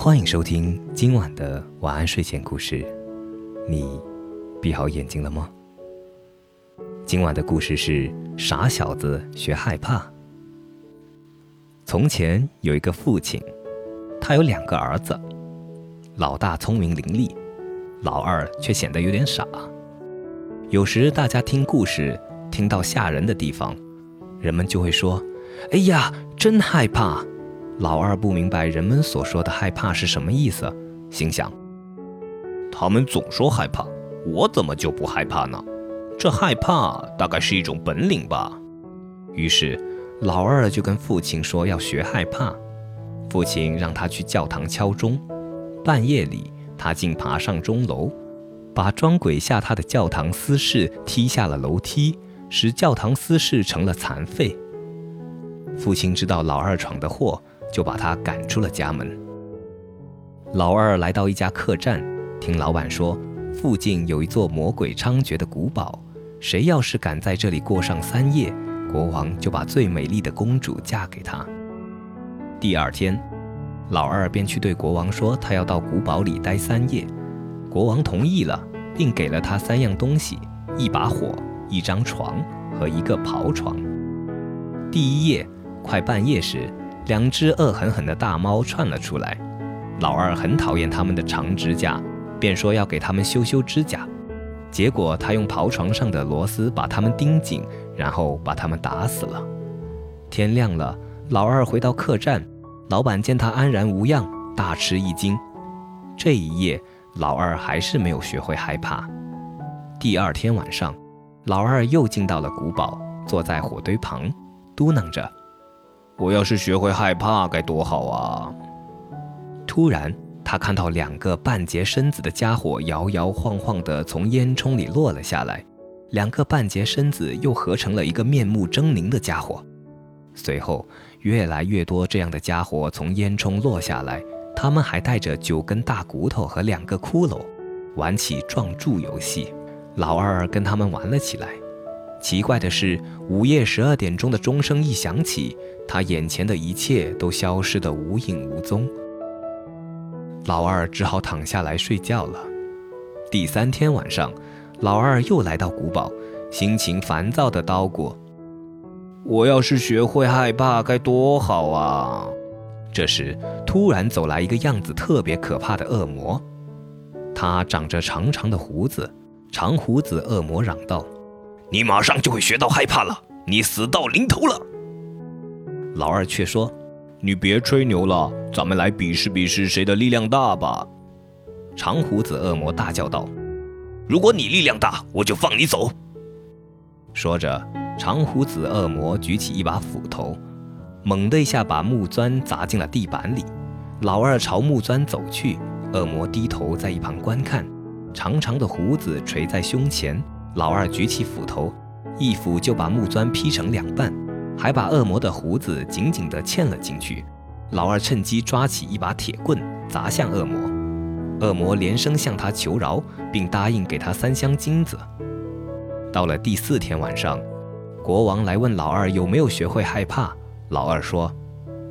欢迎收听今晚的晚安睡前故事。你闭好眼睛了吗？今晚的故事是傻小子学害怕。从前有一个父亲，他有两个儿子，老大聪明伶俐，老二却显得有点傻。有时大家听故事听到吓人的地方，人们就会说：“哎呀，真害怕！”老二不明白人们所说的害怕是什么意思，心想：“他们总说害怕，我怎么就不害怕呢？这害怕大概是一种本领吧。”于是，老二就跟父亲说要学害怕。父亲让他去教堂敲钟。半夜里，他竟爬上钟楼。把装鬼吓他的教堂司事踢下了楼梯，使教堂司事成了残废。父亲知道老二闯的祸，就把他赶出了家门。老二来到一家客栈，听老板说，附近有一座魔鬼猖獗的古堡，谁要是敢在这里过上三夜，国王就把最美丽的公主嫁给他。第二天，老二便去对国王说，他要到古堡里待三夜。国王同意了，并给了他三样东西：一把火、一张床和一个刨床。第一夜，快半夜时，两只恶狠狠的大猫窜了出来。老二很讨厌它们的长指甲，便说要给它们修修指甲。结果他用刨床上的螺丝把它们钉紧，然后把它们打死了。天亮了，老二回到客栈，老板见他安然无恙，大吃一惊。这一夜。老二还是没有学会害怕。第二天晚上，老二又进到了古堡，坐在火堆旁，嘟囔着：“我要是学会害怕该多好啊！”突然，他看到两个半截身子的家伙摇摇晃晃地从烟囱里落了下来，两个半截身子又合成了一个面目狰狞的家伙。随后，越来越多这样的家伙从烟囱落下来。他们还带着九根大骨头和两个骷髅，玩起撞柱游戏。老二跟他们玩了起来。奇怪的是，午夜十二点钟的钟声一响起，他眼前的一切都消失得无影无踪。老二只好躺下来睡觉了。第三天晚上，老二又来到古堡，心情烦躁地叨咕：“我要是学会害怕该多好啊！”这时，突然走来一个样子特别可怕的恶魔，他长着长长的胡子。长胡子恶魔嚷道：“你马上就会学到害怕了，你死到临头了。”老二却说：“你别吹牛了，咱们来比试比试谁的力量大吧。”长胡子恶魔大叫道：“如果你力量大，我就放你走。”说着，长胡子恶魔举起一把斧头。猛地一下，把木砖砸进了地板里。老二朝木砖走去，恶魔低头在一旁观看，长长的胡子垂在胸前。老二举起斧头，一斧就把木砖劈成两半，还把恶魔的胡子紧紧地嵌了进去。老二趁机抓起一把铁棍砸向恶魔，恶魔连声向他求饶，并答应给他三箱金子。到了第四天晚上，国王来问老二有没有学会害怕。老二说：“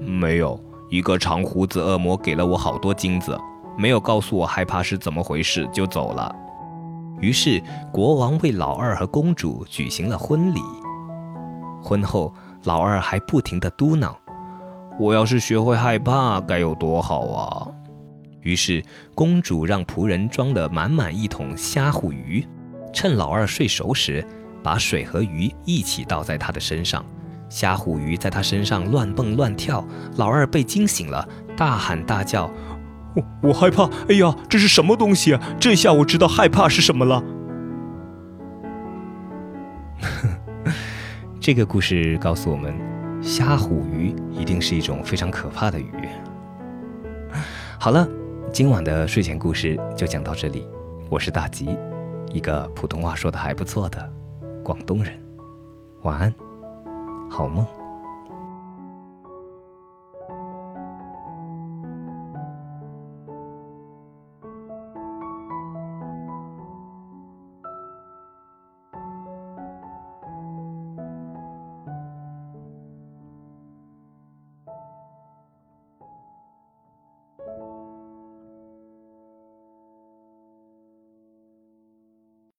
没有，一个长胡子恶魔给了我好多金子，没有告诉我害怕是怎么回事，就走了。”于是国王为老二和公主举行了婚礼。婚后，老二还不停地嘟囔：“我要是学会害怕该有多好啊！”于是公主让仆人装了满满一桶虾虎鱼，趁老二睡熟时，把水和鱼一起倒在他的身上。虾虎鱼在他身上乱蹦乱跳，老二被惊醒了，大喊大叫：“我我害怕！哎呀，这是什么东西？啊这下我知道害怕是什么了。”这个故事告诉我们，虾虎鱼一定是一种非常可怕的鱼。好了，今晚的睡前故事就讲到这里。我是大吉，一个普通话说的还不错的广东人。晚安。好梦。